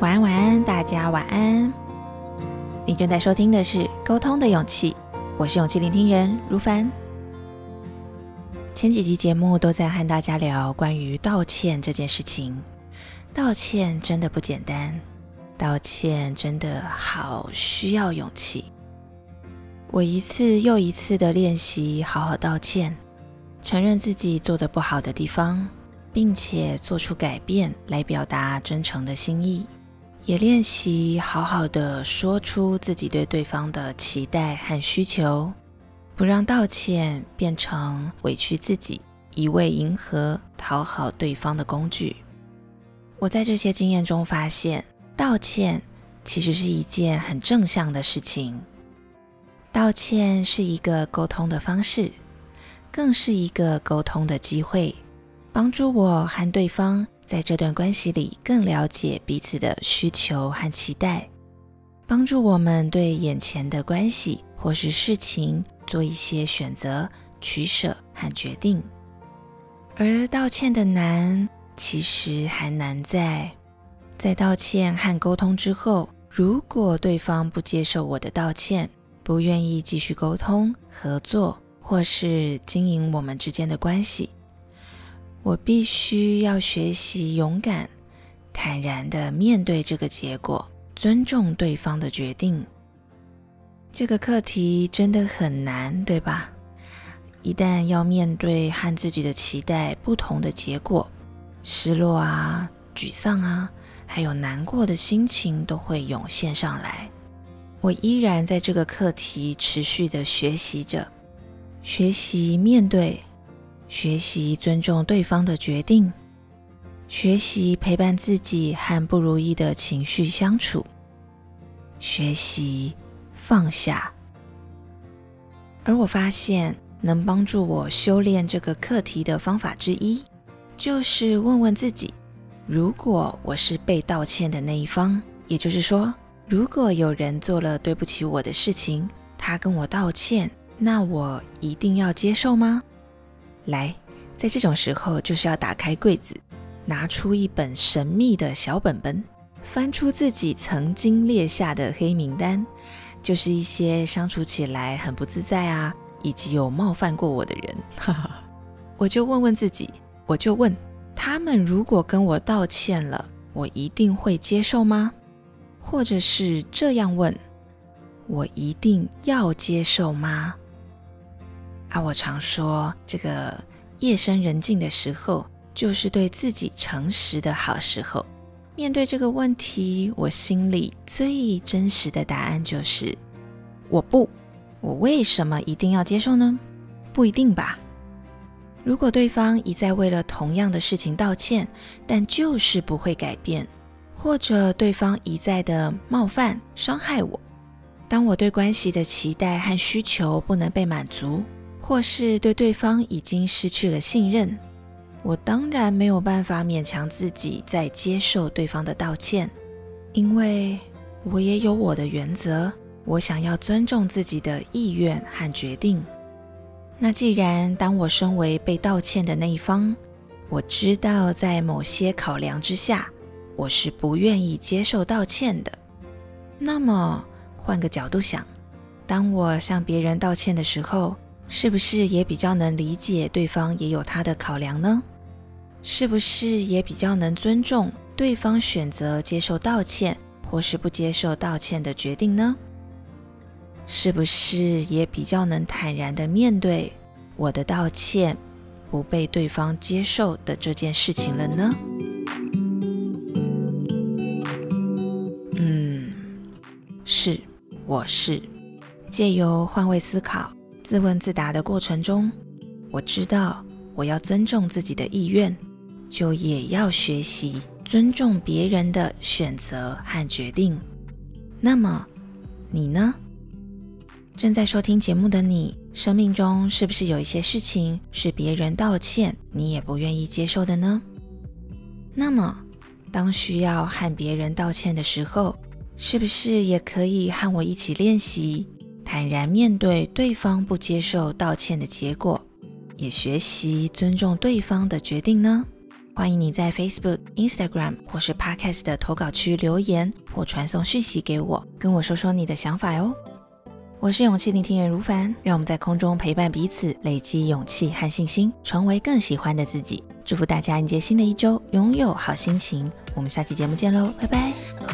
晚安，晚安，大家晚安。你正在收听的是《沟通的勇气》，我是勇气聆听人如凡。前几集节目都在和大家聊关于道歉这件事情。道歉真的不简单，道歉真的好需要勇气。我一次又一次的练习好好道歉，承认自己做的不好的地方，并且做出改变来表达真诚的心意。也练习好好的说出自己对对方的期待和需求，不让道歉变成委屈自己、一味迎合、讨好对方的工具。我在这些经验中发现，道歉其实是一件很正向的事情。道歉是一个沟通的方式，更是一个沟通的机会，帮助我和对方。在这段关系里，更了解彼此的需求和期待，帮助我们对眼前的关系或是事情做一些选择、取舍和决定。而道歉的难，其实还难在，在道歉和沟通之后，如果对方不接受我的道歉，不愿意继续沟通、合作，或是经营我们之间的关系。我必须要学习勇敢、坦然的面对这个结果，尊重对方的决定。这个课题真的很难，对吧？一旦要面对和自己的期待不同的结果，失落啊、沮丧啊，还有难过的心情都会涌现上来。我依然在这个课题持续的学习着，学习面对。学习尊重对方的决定，学习陪伴自己和不如意的情绪相处，学习放下。而我发现，能帮助我修炼这个课题的方法之一，就是问问自己：如果我是被道歉的那一方，也就是说，如果有人做了对不起我的事情，他跟我道歉，那我一定要接受吗？来，在这种时候，就是要打开柜子，拿出一本神秘的小本本，翻出自己曾经列下的黑名单，就是一些相处起来很不自在啊，以及有冒犯过我的人。我就问问自己，我就问他们：如果跟我道歉了，我一定会接受吗？或者是这样问：我一定要接受吗？啊，我常说，这个夜深人静的时候，就是对自己诚实的好时候。面对这个问题，我心里最真实的答案就是：我不。我为什么一定要接受呢？不一定吧。如果对方一再为了同样的事情道歉，但就是不会改变，或者对方一再的冒犯、伤害我，当我对关系的期待和需求不能被满足。或是对对方已经失去了信任，我当然没有办法勉强自己再接受对方的道歉，因为我也有我的原则，我想要尊重自己的意愿和决定。那既然当我身为被道歉的那一方，我知道在某些考量之下，我是不愿意接受道歉的。那么换个角度想，当我向别人道歉的时候，是不是也比较能理解对方也有他的考量呢？是不是也比较能尊重对方选择接受道歉或是不接受道歉的决定呢？是不是也比较能坦然的面对我的道歉不被对方接受的这件事情了呢？嗯，是，我是借由换位思考。自问自答的过程中，我知道我要尊重自己的意愿，就也要学习尊重别人的选择和决定。那么，你呢？正在收听节目的你，生命中是不是有一些事情是别人道歉你也不愿意接受的呢？那么，当需要和别人道歉的时候，是不是也可以和我一起练习？坦然面对对方不接受道歉的结果，也学习尊重对方的决定呢？欢迎你在 Facebook、Instagram 或是 Podcast 的投稿区留言或传送讯息给我，跟我说说你的想法哟。我是勇气聆听人如凡，让我们在空中陪伴彼此，累积勇气和信心，成为更喜欢的自己。祝福大家迎接新的一周，拥有好心情。我们下期节目见喽，拜拜。